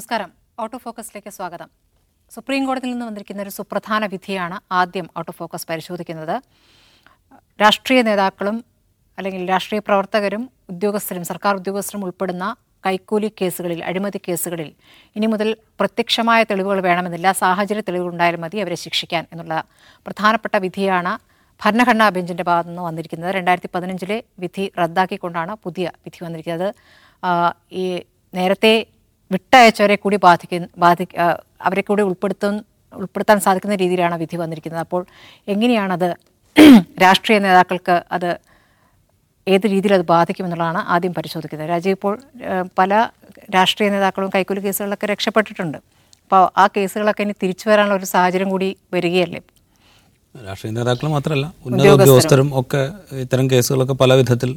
നമസ്കാരം. ഓട്ടോ ഫോക്കസിലേക്ക് സ്വാഗതം. സുപ്രീം കോടതിയിൽ നിന്ന് വന്നിരിക്കുന്ന ഒരു സുപ്രധാന വിധിയാണ് ആദ്യം ഓട്ടോ ഫോക്കസ് പരിശോധിക്കുന്നത്. രാഷ്ട്രീയ നേതാക്കളും അല്ലെങ്കിൽ രാഷ്ട്രീയ പ്രവർത്തകരും ഉദ്യോഗസ്ഥരും സർക്കാർ ഉദ്യോഗസ്ഥരും ഉൾപ്പെടുന്ന കൈക്കൂലി കേസുകളിൽ അഴിമതി കേസുകളിൽ ഇനി മുതൽ പ്രത്യക്ഷമായ തെളിവുകൾ വേണമെന്നില്ല. സാഹചര്യ തെളിവുകൾ ഉണ്ടായാലും മതി അവരെ ശിക്ഷിക്കാൻ എന്നുള്ള പ്രധാനപ്പെട്ട വിധിയാണ് ഭരണഘടനാ ബെഞ്ചിന്റെ ഭാഗത്തു നിന്ന് വന്നിരിക്കുന്നത്. രണ്ടായിരത്തി പതിനഞ്ചിലെ വിധി റദ്ദാക്കിക്കൊണ്ടാണ് പുതിയ വിധി വന്നിരിക്കുന്നത്. ഈ നേരത്തെ വിട്ടയച്ചവരെ കൂടി ബാധിക്കുന്ന ബാധി അവരെ കൂടി ഉൾപ്പെടുത്താൻ ഉൾപ്പെടുത്താൻ സാധിക്കുന്ന രീതിയിലാണ് വിധി വന്നിരിക്കുന്നത്. അപ്പോൾ എങ്ങനെയാണത് രാഷ്ട്രീയ നേതാക്കൾക്ക് അത് ഏത് രീതിയിൽ അത് ബാധിക്കുമെന്നുള്ളതാണ് ആദ്യം പരിശോധിക്കുന്നത്. രാജീവ് ഇപ്പോൾ പല രാഷ്ട്രീയ നേതാക്കളും കൈക്കൂലി കേസുകളിലൊക്കെ രക്ഷപ്പെട്ടിട്ടുണ്ട്. അപ്പോൾ ആ കേസുകളൊക്കെ ഇനി തിരിച്ചു വരാനുള്ള ഒരു സാഹചര്യം കൂടി വരികയല്ലേ? രാഷ്ട്രീയ നേതാക്കൾ മാത്രമല്ല ഉന്നത ഉദ്യോഗസ്ഥരും ഒക്കെ ഇത്തരം കേസുകളൊക്കെ പല വിധത്തിൽ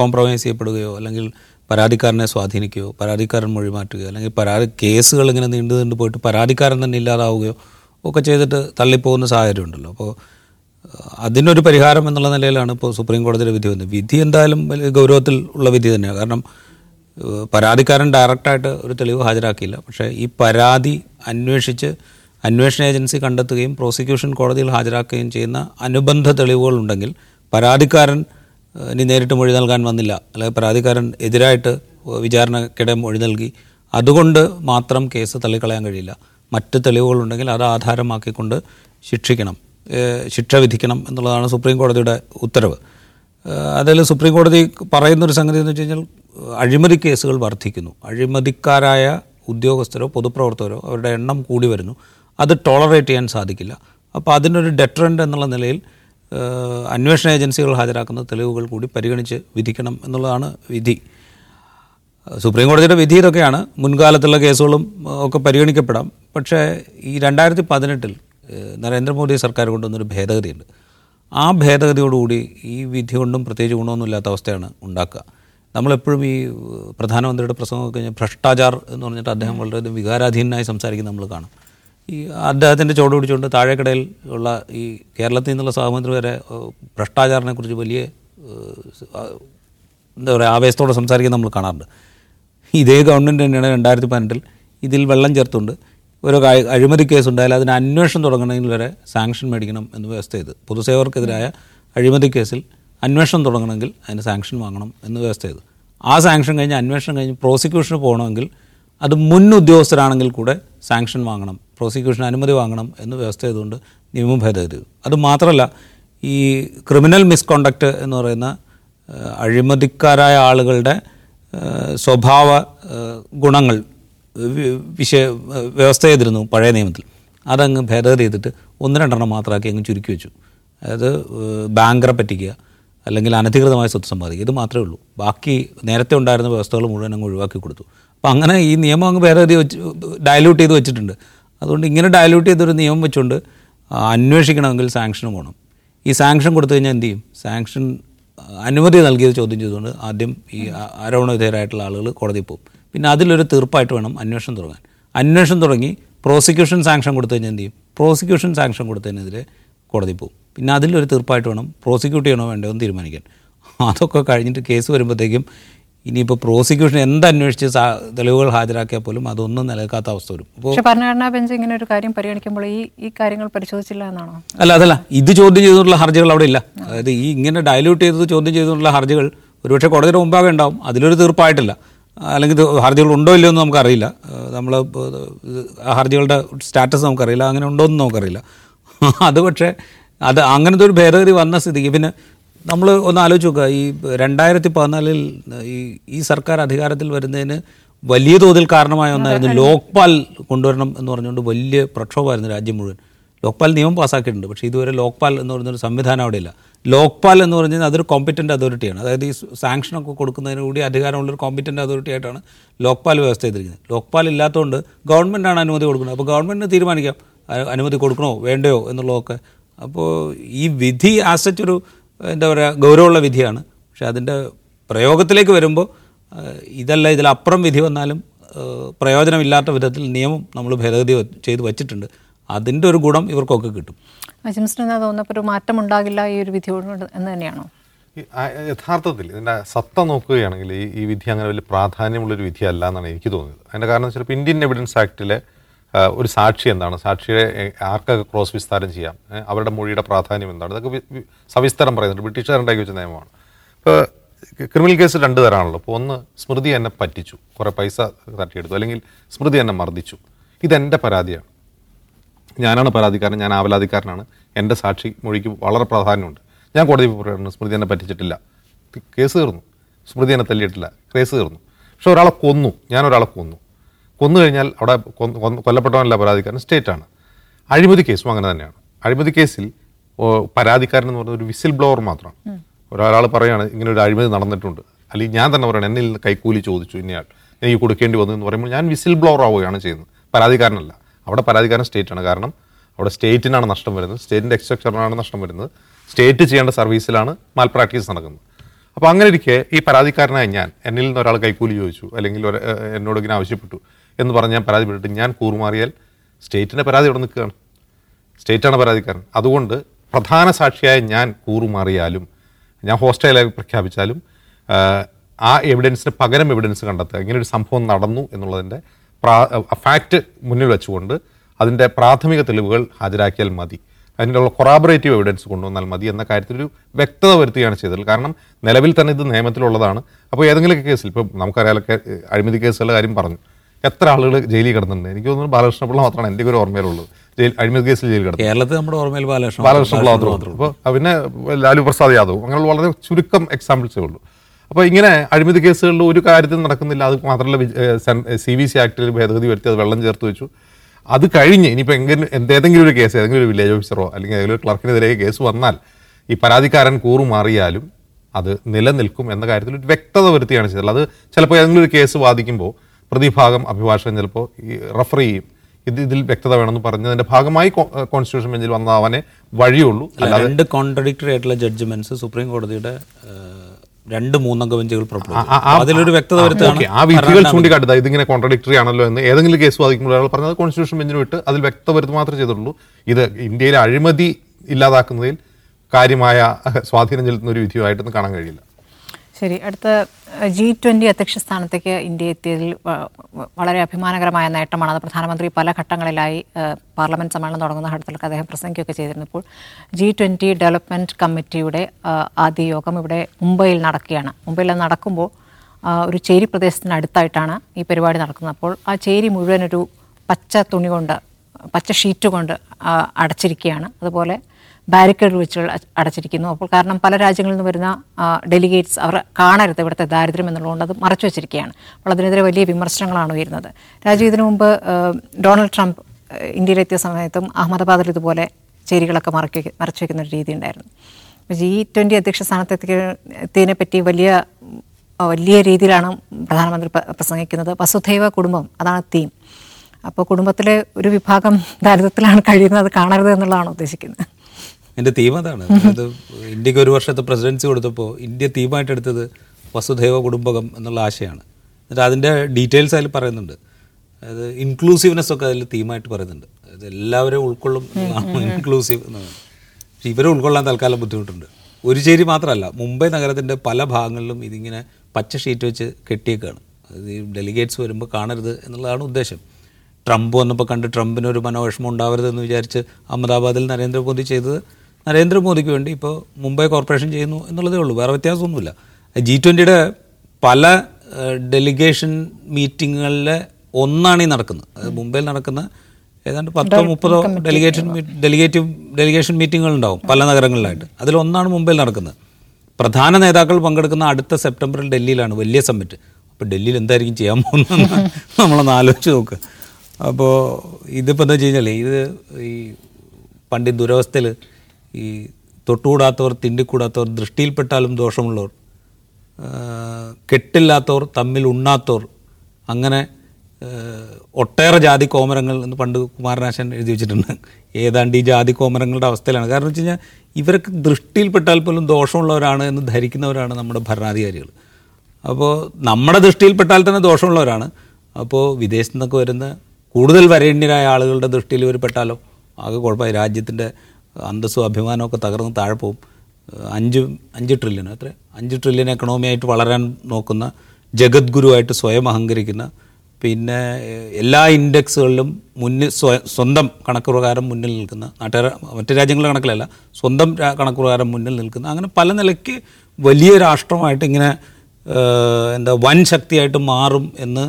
കോംപ്രമൈസ് ചെയ്യപ്പെടുകയോ അല്ലെങ്കിൽ പരാതിക്കാരനെ സ്വാധീനിക്കുകയോ പരാതിക്കാരൻ മൊഴി മാറ്റുകയോ അല്ലെങ്കിൽ പരാതി കേസുകൾ ഇങ്ങനെ നീണ്ടു നീണ്ടു പോയിട്ട് പരാതിക്കാരൻ തന്നെ ഇല്ലാതാവുകയോ ഒക്കെ ചെയ്തിട്ട് തള്ളിപ്പോകുന്ന സാഹചര്യം ഉണ്ടല്ലോ. അപ്പോൾ അതിനൊരു പരിഹാരം എന്നുള്ള നിലയിലാണ് ഇപ്പോൾ സുപ്രീം കോടതിയുടെ വിധി വന്നത്. വിധി എന്തായാലും വലിയ ഗൗരവത്തിൽ ഉള്ള വിധി തന്നെയാണ്. കാരണം പരാതിക്കാരൻ ഡയറക്റ്റായിട്ട് ഒരു തെളിവ് ഹാജരാക്കിയില്ല. പക്ഷേ ഈ പരാതി അന്വേഷിച്ച് അന്വേഷണ ഏജൻസി കണ്ടെത്തുകയും പ്രോസിക്യൂഷൻ കോടതിയിൽ ഹാജരാക്കുകയും ചെയ്യുന്ന അനുബന്ധ തെളിവുകളുണ്ടെങ്കിൽ പരാതിക്കാരൻ ഇനി നേരിട്ട് മൊഴി നൽകാൻ വന്നില്ല. അല്ലെങ്കിൽ പരാതിക്കാരൻ എതിരായിട്ട് വിചാരണക്കിടെ മൊഴി നൽകി. അതുകൊണ്ട് മാത്രം കേസ് തള്ളിക്കളയാൻ കഴിയില്ല. മറ്റ് തെളിവുകളുണ്ടെങ്കിൽ അത് ആധാരമാക്കിക്കൊണ്ട് ശിക്ഷിക്കണം. ശിക്ഷ വിധിക്കണം എന്നുള്ളതാണ് സുപ്രീം കോടതിയുടെ ഉത്തരവ്. അതിൽ സുപ്രീം കോടതി പറയുന്നൊരു സംഗതി എന്ന് വെച്ച് കഴിഞ്ഞാൽ അഴിമതി കേസുകൾ വർദ്ധിക്കുന്നു. അഴിമതിക്കാരായ ഉദ്യോഗസ്ഥരോ പൊതുപ്രവർത്തകരോ അവരുടെ എണ്ണം കൂടി വരുന്നു. അത് ടോളറേറ്റ് ചെയ്യാൻ സാധിക്കില്ല. അപ്പോൾ അതിനൊരു ഡെറ്ററന്റ് എന്നുള്ള നിലയിൽ അന്വേഷണ ഏജൻസികൾ ഹാജരാക്കുന്ന തെളിവുകൾ കൂടി പരിഗണിച്ച് വിധിക്കണം എന്നുള്ളതാണ് വിധി. സുപ്രീം കോടതിയുടെ വിധി ഇതൊക്കെയാണ്. മുൻകാലത്തുള്ള കേസുകളും ഒക്കെ പരിഗണിക്കപ്പെടാം. പക്ഷേ ഈ രണ്ടായിരത്തി പതിനെട്ടിൽ നരേന്ദ്രമോദി സർക്കാർ കൊണ്ടുവന്നൊരു ഭേദഗതിയുണ്ട്. ആ ഭേദഗതിയോടുകൂടി ഈ വിധി കൊണ്ടും പ്രത്യേകിച്ച് ഗുണമൊന്നുമില്ലാത്ത അവസ്ഥയാണ് ഉണ്ടാക്കുക. നമ്മളെപ്പോഴും ഈ പ്രധാനമന്ത്രിയുടെ പ്രസംഗമൊക്കെ കഴിഞ്ഞാൽ ഭ്രഷ്ടാചാർ എന്ന് പറഞ്ഞിട്ട് അദ്ദേഹം വളരെ വികാരാധീനനായി സംസാരിക്കുന്നത് നമ്മൾ കാണും. ഈ അദ്ദേഹത്തിന്റെ ചോട് പിടിച്ചുകൊണ്ട് താഴേക്കടയിൽ ഉള്ള ഈ കേരളത്തിൽ നിന്നുള്ള സഹമന്ത്രി വരെ ഏഹ്, കുറിച്ച് വലിയ എന്താ പറയുക ആവേശത്തോടെ സംസാരിക്കുന്നത് നമ്മൾ കാണാറുണ്ട്. ഇതേ ഗവൺമെന്റ് തന്നെയാണ് രണ്ടായിരത്തി പതിനെട്ടിൽ ഇതിൽ വെള്ളം ചേർത്തുകൊണ്ട് ഓരോ അഴിമതി കേസ് ഉണ്ടായാലും അതിന് അന്വേഷണം തുടങ്ങണമെങ്കിൽ വരെ സാങ്ഷൻ മേടിക്കണം എന്ന് വ്യവസ്ഥ ചെയ്ത്. പൊതുസേവർക്കെതിരായ അഴിമതി കേസിൽ അന്വേഷണം തുടങ്ങണമെങ്കിൽ അതിന് സാങ്ഷൻ വാങ്ങണം എന്ന് വ്യവസ്ഥ ചെയ്ത്. ആ സാങ്ഷൻ കഴിഞ്ഞ് അന്വേഷണം കഴിഞ്ഞ് പ്രോസിക്യൂഷന് പോകണമെങ്കിൽ അത് മുൻ ഉദ്യോഗസ്ഥരാണെങ്കിൽ കൂടെ സാങ്ഷൻ വാങ്ങണം പ്രോസിക്യൂഷൻ അനുമതി വാങ്ങണം എന്ന് വ്യവസ്ഥ ചെയ്തുകൊണ്ട് നിയമം ഭേദഗതി. അത് മാത്രമല്ല ഈ ക്രിമിനൽ മിസ്കോണ്ടക്റ്റ് എന്ന് പറയുന്ന അഴിമതിക്കാരായ ആളുകളുടെ സ്വഭാവ ഗുണങ്ങൾ വിഷയ വ്യവസ്ഥ ചെയ്തിരുന്നു പഴയ നിയമത്തിൽ. അതങ്ങ് ഭേദഗതി ചെയ്തിട്ട് ഒന്ന് രണ്ടെണ്ണം മാത്രമാക്കി അങ്ങ് ചുരുക്കി വെച്ചു. അതായത് ബാങ്കറെ പറ്റിക്കുക അല്ലെങ്കിൽ അനധികൃതമായ സ്വത്ത് സമ്പാദിക്കുക. ഇത് മാത്രമേ ഉള്ളൂ. ബാക്കി നേരത്തെ ഉണ്ടായിരുന്ന വ്യവസ്ഥകൾ മുഴുവൻ അങ്ങ് ഒഴിവാക്കി കൊടുത്തു. അപ്പോൾ അങ്ങനെ ഈ നിയമം അങ്ങ് ഭേദഗതി വെച്ച് ഡയലൂട്ട് ചെയ്ത് വെച്ചിട്ടുണ്ട്. അതുകൊണ്ട് ഇങ്ങനെ ഡയലൂട്ട് ചെയ്തൊരു നിയമം വെച്ചുകൊണ്ട് അന്വേഷിക്കണമെങ്കിൽ സാങ്ഷനും വേണം. ഈ സാങ്ഷൻ കൊടുത്തു കഴിഞ്ഞാൽ എന്ത് ചെയ്യും? സാങ്ഷൻ അനുമതി നൽകിയത് ചോദ്യം ചെയ്തുകൊണ്ട് ആദ്യം ഈ ആരോപണവിധേയരായിട്ടുള്ള ആരോപണ വിധേയരായിട്ടുള്ള ആളുകൾ കോടതിയിൽ പോകും. പിന്നെ അതിലൊരു തീർപ്പായിട്ട് വേണം അന്വേഷണം തുടങ്ങാൻ. അന്വേഷണം തുടങ്ങി പ്രോസിക്യൂഷൻ സാങ്ഷൻ കൊടുത്തു കഴിഞ്ഞാൽ എന്ത് ചെയ്യും? പ്രോസിക്യൂഷൻ സാങ്ഷൻ കൊടുത്തതിനെതിരെ കോടതി പോകും. പിന്നെ അതിലൊരു തീർപ്പായിട്ട് വേണം പ്രോസിക്യൂട്ട് ചെയ്യണോ വേണ്ടോ എന്ന് തീരുമാനിക്കാൻ. അതൊക്കെ കഴിഞ്ഞിട്ട് കേസ് വരുമ്പോഴത്തേക്കും ഇനിയിപ്പോൾ പ്രോസിക്യൂഷൻ എന്തന്വേഷിച്ച് തെളിവുകൾ ഹാജരാക്കിയാൽ പോലും അതൊന്നും നിലനിൽക്കാത്ത അവസ്ഥ വരും. അപ്പോൾ ഭരണഘടനാ ബെഞ്ച് ഇങ്ങനെ ഒരു കാര്യം പരിഗണിക്കുമ്പോൾ ഈ ഈ കാര്യങ്ങൾ പരിശോധിച്ചില്ല എന്നാണോ? അല്ല അതല്ല. ഇത് ചോദ്യം ചെയ്തിട്ടുള്ള ഹർജികൾ അവിടെ ഇല്ല. അതായത് ഈ ഇങ്ങനെ ഡയലൂട്ട് ചെയ്തത് ചോദ്യം ചെയ്തിട്ടുള്ള ഹർജികൾ ഒരുപക്ഷെ കോടതിയുടെ മുമ്പാകെ ഉണ്ടാവും. അതിലൊരു തീർപ്പായിട്ടില്ല. അല്ലെങ്കിൽ ഹർജികൾ ഉണ്ടോ ഇല്ലയോ എന്ന് നമുക്കറിയില്ല. നമ്മൾ ഹർജികളുടെ സ്റ്റാറ്റസ് നമുക്കറിയില്ല. അങ്ങനെ ഉണ്ടോ എന്ന് നമുക്കറിയില്ല. അത് പക്ഷേ അത് അങ്ങനത്തെ ഒരു ഭേദഗതി വന്ന സ്ഥിതിക്ക് പിന്നെ നമ്മൾ ഒന്ന് ആലോചിച്ച് നോക്കുക. ഈ രണ്ടായിരത്തി പതിനാലിൽ ഈ ഈ സർക്കാർ അധികാരത്തിൽ വരുന്നതിന് വലിയ തോതിൽ കാരണമായ ഒന്നായിരുന്നു ലോക്പാൽ കൊണ്ടുവരണം എന്ന് പറഞ്ഞുകൊണ്ട് വലിയ പ്രക്ഷോഭമായിരുന്നു രാജ്യം മുഴുവൻ. ലോക്പാൽ നിയമം പാസ്സാക്കിയിട്ടുണ്ട് പക്ഷേ ഇതുവരെ ലോക്പാൽ എന്ന് പറയുന്നൊരു സംവിധാനം അവിടെ ഇല്ല. ലോക്പാൽ എന്ന് പറഞ്ഞാൽ അതൊരു കോമ്പറ്റന്റ് അതോറിറ്റിയാണ് അതായത് ഈ സാങ്ഷനൊക്കെ കൊടുക്കുന്നതിന് കൂടി അധികാരമുള്ളൊരു കോമ്പറ്റന്റ് അതോറിറ്റി ആയിട്ടാണ് ലോക്പാൽ വ്യവസ്ഥ ചെയ്തിരിക്കുന്നത്. ലോക്പാൽ ഇല്ലാത്തതുകൊണ്ട് ഗവൺമെന്റാണ് അനുമതി കൊടുക്കുന്നത്. അപ്പോൾ ഗവൺമെന്റിന് തീരുമാനിക്കാം. അനുമതി കൊടുക്കണോ? വേണ്ടയോ? എന്നുള്ളതൊക്കെ. അപ്പോൾ ഈ വിധി ആസറ്റ് ഒരു എന്താ പറയുക ഗൗരവമുള്ള വിധിയാണ്. പക്ഷെ അതിന്റെ പ്രയോഗത്തിലേക്ക് വരുമ്പോൾ ഇതല്ല ഇതിലപ്പുറം വിധി വന്നാലും പ്രയോജനമില്ലാത്ത വിധത്തിൽ നിയമം നമ്മൾ ഭേദഗതി ചെയ്ത് വച്ചിട്ടുണ്ട്. അതിന്റെ ഒരു ഗുണം ഇവർക്കൊക്കെ കിട്ടും. അജിംസിന് എന്താ തോന്നുന്നപ്പോൾ ഒരു മാറ്റം ഉണ്ടാകില്ല ഈ ഒരു വിധിയോട് എന്ന് തന്നെയാണോ? ഈ യഥാർത്ഥത്തിൽ ഇതിന്റെ സത്ത നോക്കുകയാണെങ്കിൽ ഈ ഈ വിധി അങ്ങനെ വലിയ പ്രാധാന്യമുള്ളൊരു വിധിയല്ല എന്നാണ് എനിക്ക് തോന്നിയത്. അതിന്റെ കാരണം ചിലപ്പോൾ ഇന്ത്യൻ എവിഡൻസ് ആക്ടിലെ ഒരു സാക്ഷി എന്താണ്? സാക്ഷിയെ ആർക്കൊക്കെ ക്രോസ് വിസ്താരം ചെയ്യാം? അവരുടെ മൊഴിയുടെ പ്രാധാന്യം എന്താണ്? ഇതൊക്കെ സവിസ്തരം പറയുന്നുണ്ട്. ബ്രിട്ടീഷുകാരുണ്ടാക്കി വെച്ച നിയമമാണ്. ഇപ്പോൾ ക്രിമിനൽ കേസ് രണ്ട് തരമാണല്ലോ ഇപ്പോൾ ഒന്ന് സ്മൃതി എന്നെ പറ്റിച്ചു. കുറേ പൈസ തട്ടിയെടുത്തു. അല്ലെങ്കിൽ സ്മൃതി എന്നെ മർദ്ദിച്ചു. ഇതെന്റെ പരാതിയാണ്. ഞാനാണ് പരാതിക്കാരൻ ഞാൻ ആവലാതിക്കാരനാണ്. എന്റെ സാക്ഷി മൊഴിക്ക് വളരെ പ്രാധാന്യമുണ്ട്. ഞാൻ കോടതി പറയുന്നു സ്മൃതി എന്നെ പറ്റിച്ചിട്ടില്ല. കേസ് തീർന്നു. സ്മൃതി എന്നെ തല്ലിയിട്ടില്ല. കേസ് തീർന്നു. പക്ഷെ ഒരാളെ കൊന്നു. ഞാൻ ഒരാളെ കൊന്നു. കൊന്നു കഴിഞ്ഞാൽ അവിടെ കൊല്ലപ്പെട്ടവനല്ല പരാതിക്കാരൻ സ്റ്റേറ്റാണ്. അഴിമതി കേസും അങ്ങനെ തന്നെയാണ്. അഴിമതി കേസിൽ പരാതിക്കാരൻ എന്ന് പറയുന്നത് ഒരു വിസിൽ ബ്ലോവർ മാത്രമാണ് ഒരാൾ പറയുകയാണ് ഇങ്ങനെ ഒരു അഴിമതി നടന്നിട്ടുണ്ട്. അല്ലെങ്കിൽ ഞാൻ തന്നെ പറയണം എന്നിൽ കൈക്കൂലി ചോദിച്ചു ഇന്നയാൾ. എനിക്ക് കൊടുക്കേണ്ടി വന്നു എന്ന് പറയുമ്പോൾ ഞാൻ വിസിൽ ബ്ലോവർ ആവുകയാണ് ചെയ്യുന്നത്. പരാതിക്കാരനല്ല. അവിടെ പരാതിക്കാരൻ സ്റ്റേറ്റ് ആണ് കാരണം അവിടെ സ്റ്റേറ്റിനാണ് നഷ്ടം വരുന്നത്. സ്റ്റേറ്റിന്റെ എക്സ്ട്രക്ചറിനാണ് നഷ്ടം വരുന്നത്. സ്റ്റേറ്റ് ചെയ്യേണ്ട സർവീസിലാണ് മാൽ പ്രാക്ടീസ് നടക്കുന്നത്. അപ്പോൾ അങ്ങനെ ഇരിക്കെ ഈ പരാതിക്കാരനായ ഞാൻ എന്നിൽ നിന്ന് ഒരാൾ കൈക്കൂലി ചോദിച്ചു. അല്ലെങ്കിൽ എന്നോട് ഇങ്ങനെ ആവശ്യപ്പെട്ടു. എന്ന് പറഞ്ഞ് ഞാൻ പരാതിപ്പെട്ടിട്ട് ഞാൻ കൂറുമാറിയാൽ സ്റ്റേറ്റിന്റെ പരാതി ഇവിടെ നിൽക്കുകയാണ്. സ്റ്റേറ്റാണ് പരാതിക്കാരൻ. അതുകൊണ്ട് പ്രധാന സാക്ഷിയായ ഞാൻ കൂറുമാറിയാലും ഞാൻ ഹോസ്റ്റലായി പ്രഖ്യാപിച്ചാലും ആ എവിഡൻസിന് പകരം എവിഡൻസ് കണ്ടെത്തുക. ഇങ്ങനെ ഒരു സംഭവം നടന്നു എന്നുള്ളതിന്റെ പ്രാ ഫാക്റ്റ് മുന്നിൽ വെച്ചുകൊണ്ട് അതിന്റെ പ്രാഥമിക തെളിവുകൾ ഹാജരാക്കിയാൽ മതി. അതിനുള്ള കൊറാബറേറ്റീവ് എവിഡൻസ് കൊണ്ടുവന്നാൽ മതി എന്ന കാര്യത്തിൽ ഒരു വ്യക്തത വരുത്തുകയാണ് ചെയ്തത്. കാരണം നിലവിൽ തന്നെ ഇത് നിയമത്തിലുള്ളതാണ്. അപ്പോൾ ഏതെങ്കിലും കേസിൽ ഇപ്പോൾ നമുക്കറിയാലോ കേ- അഴിമതി കേസുകളുടെ കാര്യം പറഞ്ഞു. എത്ര ആളുകൾ ജയിലിൽ കിടന്നിട്ടുണ്ട്? എനിക്ക് തോന്നുന്നു ബാലകൃഷ്ണപിള്ള മാത്രമാണ് എന്റെ ഒരു ഓർമ്മയിലുള്ളത്. ജയിൽ അഴിമതി കേസിൽ ജയിലിൽ കിടന്നത് കേരളത്തിൽ നമ്മുടെ ഓർമ്മയിൽ ബാലകൃഷ്ണ ബാലകൃഷ്ണപിള്ള മാത്രമേ അപ്പോൾ പിന്നെ ലാലു പ്രസാദ് യാദവ് അങ്ങനെയുള്ള വളരെ ചുരുക്കം എക്സാമ്പിൾസേ ഉള്ളൂ. അപ്പോൾ ഇങ്ങനെ അഴിമതി കേസുകളിൽ ഒരു കാര്യത്തിൽ നടക്കുന്നില്ല. അത് മാത്രമല്ല സി വി സി ആക്ടിൽ ഭേദഗതി വരുത്തി അത് വെള്ളം ചേർത്ത് വെച്ചു. അത് കഴിഞ്ഞ് ഇനിയിപ്പോൾ എങ്കിലും എന്തെങ്കിലും ഒരു കേസ് ഏതെങ്കിലും ഒരു വില്ലേജ് ഓഫീസറോ അല്ലെങ്കിൽ ഏതെങ്കിലും ഒരു ക്ലർക്കിനെതിരെ കേസ് വന്നാൽ ഈ പരാതിക്കാരൻ കൂറുമാറിയാലും അത് നിലനിൽക്കും എന്ന കാര്യത്തിൽ ഒരു വ്യക്തത വരുത്തിയാണ് ചെയ്തത്. അത് ചിലപ്പോൾ ഏതെങ്കിലും ഒരു കേസ് വാദിക്കുമ്പോൾ പ്രതിഭാഗം അഭിഭാഷകൻ ചിലപ്പോൾ ഈ റഫർ ചെയ്യും. ഇത് ഇതിൽ വ്യക്തത വേണമെന്ന് പറഞ്ഞതിന്റെ ഭാഗമായി കോൺസ്റ്റിറ്റ്യൂഷൻ ബെഞ്ചിൽ വന്ന അവനെ വഴിയുള്ളൂ. രണ്ട് കോൺട്രഡിക്ടറി ആയിട്ടുള്ള ജഡ്ജ്മെന്റ്സ് സുപ്രീം കോടതിയുടെ രണ്ട് മൂന്നംഗ ബെഞ്ചുകൾ അതിലൊരു വ്യക്തത വരുത്തുകയാണ് ആ വിധികൾ ചൂണ്ടിക്കാട്ടുക. ഇതിങ്ങനെ കോൺട്രഡിക്ടറി ആണല്ലോ എന്ന് ഏതെങ്കിലും കേസ് വാദിക്കുമ്പോൾ ഒരാൾ പറഞ്ഞത് കോൺസ്റ്റിറ്റ്യൂഷൻ ബെഞ്ചിന് വിട്ട് അതിൽ വ്യക്തത വരുത്തുക മാത്രമേ ചെയ്തിട്ടുള്ളൂ ഇത് ഇന്ത്യയിലെ അഴിമതി ഇല്ലാതാക്കുന്നതിൽ കാര്യമായ സ്വാധീനം ചെലുത്തുന്ന ഒരു വിധിയുമായിട്ടൊന്നും കാണാൻ കഴിയില്ല. ശരി അടുത്ത ജി ട്വന്റി അധ്യക്ഷ സ്ഥാനത്തേക്ക് ഇന്ത്യ എത്തിയതിൽ വളരെ അഭിമാനകരമായ നേട്ടമാണ്. അത് പ്രധാനമന്ത്രി പല ഘട്ടങ്ങളിലായി പാർലമെന്റ് സമ്മേളനം തുടങ്ങുന്ന ഘട്ടത്തിലൊക്കെ അദ്ദേഹം പ്രസംഗിക്കുകയൊക്കെ ചെയ്തിരുന്നു ഇപ്പോൾ ജി ട്വന്റി ഡെവലപ്മെന്റ് കമ്മിറ്റിയുടെ ആദ്യ യോഗം ഇവിടെ മുംബൈയിൽ നടക്കുകയാണ്. മുംബൈയിൽ നടക്കുമ്പോൾ ഒരു ചേരി പ്രദേശത്തിന് അടുത്തായിട്ടാണ് ഈ പരിപാടി നടക്കുന്നത്. അപ്പോൾ ആ ചേരി മുഴുവൻ ഒരു പച്ച തുണി കൊണ്ട് പച്ച ഷീറ്റ് കൊണ്ട് അടച്ചിരിക്കുകയാണ്. അതുപോലെ ബാരിക്കേഡ് വെച്ച് അടച്ചിരിക്കുന്നു. അപ്പോൾ കാരണം പല രാജ്യങ്ങളിൽ നിന്ന് വരുന്ന ഡെലിഗേറ്റ്സ് അവർ കാണരുത് ഇവിടുത്തെ ദാരിദ്ര്യം എന്നുള്ളതുകൊണ്ട് അത് മറച്ചു വെച്ചിരിക്കുകയാണ്. അപ്പോൾ അതിനെതിരെ വലിയ വിമർശനങ്ങളാണ് വരുന്നത് രാജ്യം ഇതിനു മുമ്പ് ഡൊണാൾഡ് ട്രംപ് ഇന്ത്യയിലെത്തിയ സമയത്തും അഹമ്മദാബാദിൽ ഇതുപോലെ ചേരികളൊക്കെ മറക്കി മറച്ചു വയ്ക്കുന്ന ഒരു രീതി ഉണ്ടായിരുന്നു. ജി ട്വന്റി അധ്യക്ഷ സ്ഥാനത്തെത്തിയതിനെ പറ്റി വലിയ വലിയ രീതിയിലാണ് പ്രധാനമന്ത്രി പ്രസംഗിക്കുന്നത്. വസുധൈവ കുടുംബം അതാണ് തീം. അപ്പോൾ കുടുംബത്തിലെ ഒരു വിഭാഗം ദാരിദ്ര്യത്തിലാണ് കഴിയുന്നത് കാണരുത് എന്നുള്ളതാണ് ഉദ്ദേശിക്കുന്നത്. എന്റെ തീം അതാണ്. അത് ഇന്ത്യയ്ക്ക് ഒരു വർഷത്തെ പ്രസിഡൻസി കൊടുത്തപ്പോൾ ഇന്ത്യ തീമായിട്ട് എടുത്തത് വസുധൈവ കുടുംബകം എന്നുള്ള ആശയമാണ് എന്നിട്ട് അതിന്റെ ഡീറ്റെയിൽസ് അതിൽ പറയുന്നുണ്ട്. അത് ഇൻക്ലൂസീവ്നെസ് ഒക്കെ അതിൽ തീമായിട്ട് പറയുന്നുണ്ട്. അത് എല്ലാവരും ഉൾക്കൊള്ളും ഇൻക്ലൂസീവ് എന്നാണ് പക്ഷേ ഇവരെ ഉൾക്കൊള്ളാൻ തൽക്കാലം ബുദ്ധിമുട്ടുണ്ട്. ഒരു ചേരി മാത്രമല്ല മുംബൈ നഗരത്തിന്റെ പല ഭാഗങ്ങളിലും ഇതിങ്ങനെ പച്ച ഷീറ്റ് വെച്ച് കെട്ടിയേക്കാണ്. അത് ഈ ഡെലിഗേറ്റ്സ് വരുമ്പോൾ കാണരുത് എന്നുള്ളതാണ് ഉദ്ദേശം. ട്രംപ് വന്നപ്പോൾ കണ്ട് ട്രംപിന് ഒരു മനോവിഷമം ഉണ്ടാവരുതെന്ന് വിചാരിച്ച് അഹമ്മദാബാദിൽ നരേന്ദ്രമോദി ചെയ്തത് നരേന്ദ്രമോദിക്ക് വേണ്ടി ഇപ്പോൾ മുംബൈ കോർപ്പറേഷൻ ചെയ്യുന്നു എന്നുള്ളതേ ഉള്ളൂ. വേറെ വ്യത്യാസമൊന്നുമില്ല. ജി ട്വന്റിയുടെ പല ഡെലിഗേഷൻ മീറ്റിങ്ങുകളിലെ ഒന്നാണ് ഈ നടക്കുന്നത്. മുംബൈയിൽ നടക്കുന്ന ഏതാണ്ട് പത്തോ മുപ്പതോ ഡെലിഗേഷൻ ഡെലിഗേറ്റീവ് ഡെലിഗേഷൻ മീറ്റിങ്ങുകൾ ഉണ്ടാവും പല നഗരങ്ങളിലായിട്ട്. അതിലൊന്നാണ് മുംബൈയിൽ നടക്കുന്നത്. പ്രധാന നേതാക്കൾ പങ്കെടുക്കുന്ന അടുത്ത സെപ്റ്റംബറിൽ ഡൽഹിയിലാണ് വലിയ സമ്മിറ്റ്. അപ്പോൾ ഡൽഹിയിൽ എന്തായിരിക്കും ചെയ്യാൻ പോകുന്നതെന്ന് നമ്മളൊന്ന് ആലോചിച്ച് നോക്കുക അപ്പോൾ ഇതിപ്പോൾ എന്താ വെച്ച് കഴിഞ്ഞാൽ ഇത് ഈ പണ്ട് ദുരവസ്ഥയിൽ ഈ തൊട്ടുകൂടാത്തവർ തിണ്ടിക്കൂടാത്തവർ ദൃഷ്ടിയിൽപ്പെട്ടാലും ദോഷമുള്ളവർ കെട്ടില്ലാത്തവർ തമ്മിൽ ഉണ്ണാത്തവർ അങ്ങനെ ഒട്ടേറെ ജാതി കോമരങ്ങൾ എന്ന് പണ്ട് കുമാരനാശൻ എഴുതി വെച്ചിട്ടുണ്ട്. ഏതാണ്ട് ഈ ജാതി കോമരങ്ങളുടെ അവസ്ഥയിലാണ്. കാരണം വെച്ച് കഴിഞ്ഞാൽ ഇവരൊക്കെ ദൃഷ്ടിയിൽപ്പെട്ടാൽ പോലും ദോഷമുള്ളവരാണ് എന്ന് ധരിക്കുന്നവരാണ് നമ്മുടെ ഭരണാധികാരികൾ. അപ്പോൾ നമ്മുടെ ദൃഷ്ടിയിൽപ്പെട്ടാൽ തന്നെ ദോഷമുള്ളവരാണ്. അപ്പോൾ വിദേശത്തു നിന്നൊക്കെ വരുന്ന കൂടുതൽ വരേണ്യരായ ആളുകളുടെ ദൃഷ്ടിയിൽ ഇവർ പെട്ടാലോ? ആകെ കുഴപ്പമായി. രാജ്യത്തിന്റെ അന്തസ്സും അഭിമാനമൊക്കെ തകർന്ന് താഴെ പോകും. അഞ്ച് അഞ്ച് ട്രില്യൺ എത്ര? അഞ്ച് ട്രില്യൻ എക്കണോമി ആയിട്ട് വളരാൻ നോക്കുന്ന ജഗദ്ഗുരുവായിട്ട് സ്വയം അഹങ്കരിക്കുന്ന പിന്നെ എല്ലാ ഇൻഡെക്സുകളിലും മുന്നിൽ സ്വന്തം കണക്ക് പ്രകാരം മുന്നിൽ നിൽക്കുന്ന നാട്ടുകാർ മറ്റു രാജ്യങ്ങളുടെ കണക്കിലല്ല സ്വന്തം കണക്ക് പ്രകാരം മുന്നിൽ നിൽക്കുന്ന അങ്ങനെ പല നിലയ്ക്ക് വലിയ രാഷ്ട്രമായിട്ട് ഇങ്ങനെ എന്താ വൻ ശക്തിയായിട്ട് മാറും എന്ന്